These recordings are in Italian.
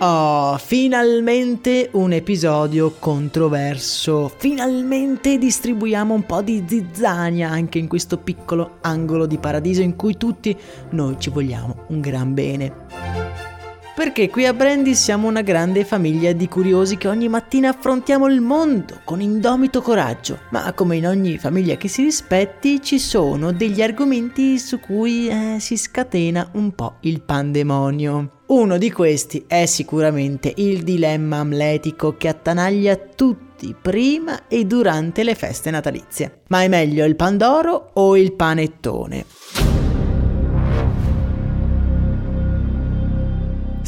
Oh, finalmente un episodio controverso. Finalmente distribuiamo un po' di zizzania anche in questo piccolo angolo di paradiso in cui tutti noi ci vogliamo un gran bene. Perché qui a Brandy siamo una grande famiglia di curiosi che ogni mattina affrontiamo il mondo con indomito coraggio. Ma come in ogni famiglia che si rispetti, ci sono degli argomenti su cui eh, si scatena un po' il pandemonio. Uno di questi è sicuramente il dilemma amletico che attanaglia tutti prima e durante le feste natalizie. Ma è meglio il pandoro o il panettone?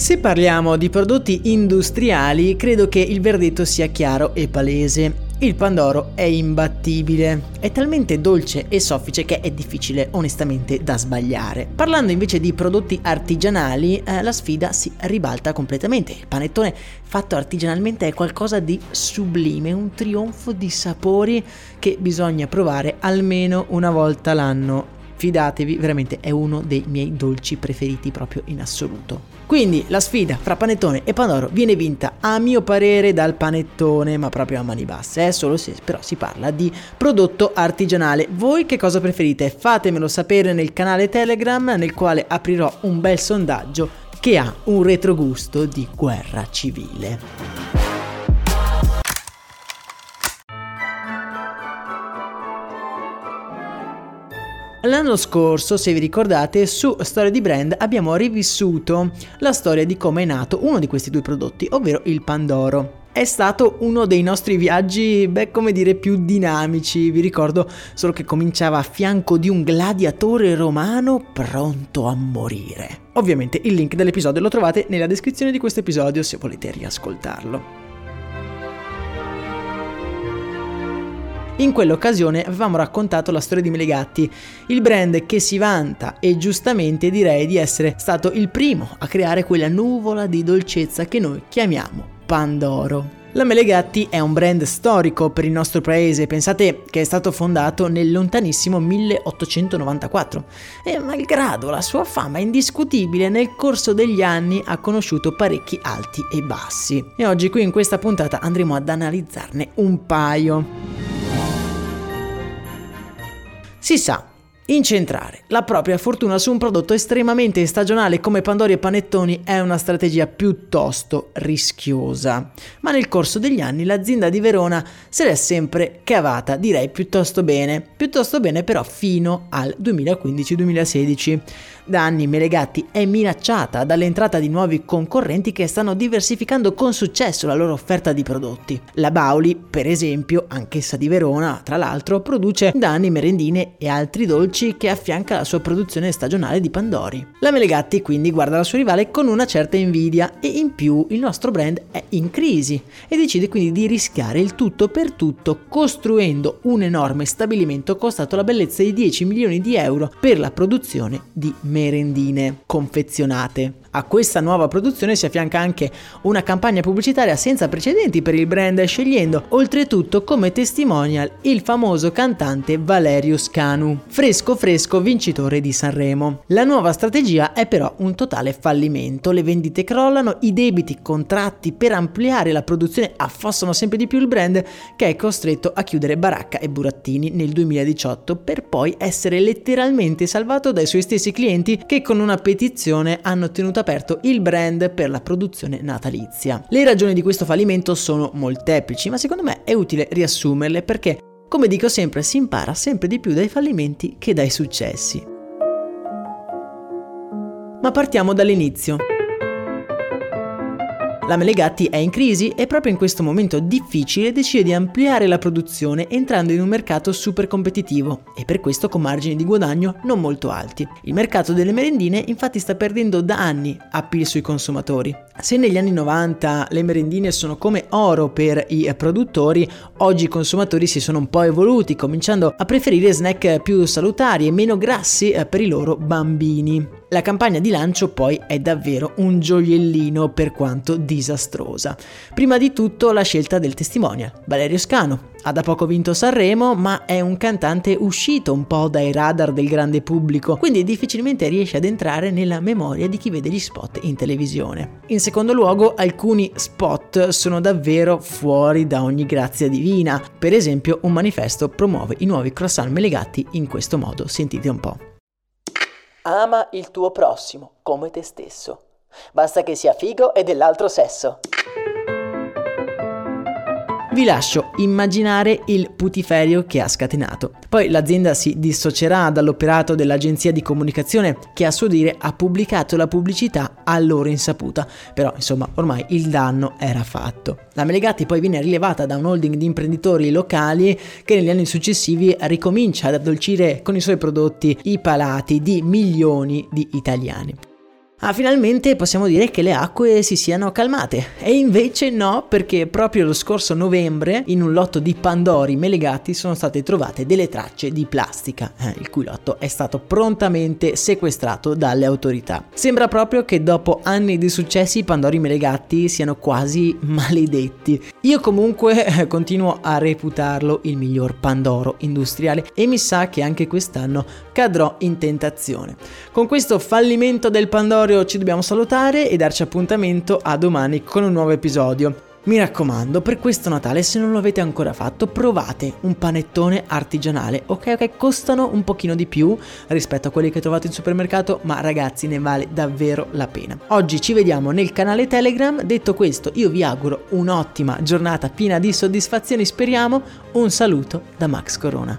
Se parliamo di prodotti industriali, credo che il verdetto sia chiaro e palese. Il Pandoro è imbattibile, è talmente dolce e soffice che è difficile onestamente da sbagliare. Parlando invece di prodotti artigianali, eh, la sfida si ribalta completamente. Il panettone fatto artigianalmente è qualcosa di sublime, un trionfo di sapori che bisogna provare almeno una volta l'anno. Fidatevi, veramente è uno dei miei dolci preferiti proprio in assoluto. Quindi la sfida fra panettone e pandoro viene vinta a mio parere dal panettone, ma proprio a mani basse, eh? solo se però si parla di prodotto artigianale. Voi che cosa preferite? Fatemelo sapere nel canale Telegram nel quale aprirò un bel sondaggio che ha un retrogusto di guerra civile. L'anno scorso, se vi ricordate, su Storia di Brand abbiamo rivissuto la storia di come è nato uno di questi due prodotti, ovvero il Pandoro. È stato uno dei nostri viaggi, beh, come dire, più dinamici. Vi ricordo solo che cominciava a fianco di un gladiatore romano pronto a morire. Ovviamente il link dell'episodio lo trovate nella descrizione di questo episodio se volete riascoltarlo. In quell'occasione avevamo raccontato la storia di Melegatti, il brand che si vanta e giustamente direi di essere stato il primo a creare quella nuvola di dolcezza che noi chiamiamo Pandoro. La Melegatti è un brand storico per il nostro paese, pensate che è stato fondato nel lontanissimo 1894 e malgrado la sua fama indiscutibile nel corso degli anni ha conosciuto parecchi alti e bassi e oggi qui in questa puntata andremo ad analizzarne un paio. Si sa, Incentrare la propria fortuna su un prodotto estremamente stagionale come Pandori e Panettoni è una strategia piuttosto rischiosa, ma nel corso degli anni l'azienda di Verona se l'è sempre cavata, direi piuttosto bene, piuttosto bene però fino al 2015-2016. Da anni Melegatti è minacciata dall'entrata di nuovi concorrenti che stanno diversificando con successo la loro offerta di prodotti. La Bauli, per esempio, anch'essa di Verona, tra l'altro, produce da anni merendine e altri dolci dolci che affianca la sua produzione stagionale di Pandori. La Melegatti quindi guarda la sua rivale con una certa invidia e in più il nostro brand è in crisi e decide quindi di rischiare il tutto per tutto costruendo un enorme stabilimento costato la bellezza di 10 milioni di euro per la produzione di merendine confezionate. A questa nuova produzione si affianca anche una campagna pubblicitaria senza precedenti per il brand, scegliendo oltretutto come testimonial il famoso cantante Valerius Canu, fresco fresco vincitore di Sanremo. La nuova strategia è però un totale fallimento, le vendite crollano, i debiti contratti per ampliare la produzione affossano sempre di più il brand che è costretto a chiudere baracca e burattini nel 2018 per poi essere letteralmente salvato dai suoi stessi clienti che con una petizione hanno tenuto aperto il brand per la produzione natalizia. Le ragioni di questo fallimento sono molteplici, ma secondo me è utile riassumerle perché, come dico sempre, si impara sempre di più dai fallimenti che dai successi. Ma partiamo dall'inizio. La Melegatti è in crisi e proprio in questo momento difficile decide di ampliare la produzione entrando in un mercato super competitivo e per questo con margini di guadagno non molto alti. Il mercato delle merendine infatti sta perdendo da anni appeal sui consumatori. Se negli anni 90 le merendine sono come oro per i produttori, oggi i consumatori si sono un po' evoluti, cominciando a preferire snack più salutari e meno grassi per i loro bambini. La campagna di lancio poi è davvero un gioiellino per quanto disastrosa. Prima di tutto la scelta del testimonial, Valerio Scano. Ha da poco vinto Sanremo, ma è un cantante uscito un po' dai radar del grande pubblico, quindi difficilmente riesce ad entrare nella memoria di chi vede gli spot in televisione. In secondo luogo, alcuni spot sono davvero fuori da ogni grazia divina. Per esempio, un manifesto promuove i nuovi croissant melegati in questo modo. Sentite un po'. Ama il tuo prossimo come te stesso. Basta che sia figo e dell'altro sesso. Vi lascio immaginare il putiferio che ha scatenato. Poi l'azienda si dissocierà dall'operato dell'agenzia di comunicazione che a suo dire ha pubblicato la pubblicità a loro insaputa, però insomma ormai il danno era fatto. La Melegatti poi viene rilevata da un holding di imprenditori locali che negli anni successivi ricomincia ad addolcire con i suoi prodotti i palati di milioni di italiani. Ah, finalmente possiamo dire che le acque si siano calmate. E invece no, perché proprio lo scorso novembre, in un lotto di Pandori melegati, sono state trovate delle tracce di plastica, eh, il cui lotto è stato prontamente sequestrato dalle autorità. Sembra proprio che dopo anni di successi i Pandori melegati siano quasi maledetti. Io comunque eh, continuo a reputarlo il miglior Pandoro industriale e mi sa che anche quest'anno cadrò in tentazione. Con questo fallimento del Pandoro ci dobbiamo salutare e darci appuntamento a domani con un nuovo episodio. Mi raccomando, per questo Natale, se non lo avete ancora fatto, provate un panettone artigianale. Ok, ok, costano un pochino di più rispetto a quelli che trovate in supermercato, ma ragazzi, ne vale davvero la pena. Oggi ci vediamo nel canale Telegram. Detto questo, io vi auguro un'ottima giornata piena di soddisfazioni, speriamo. Un saluto da Max Corona.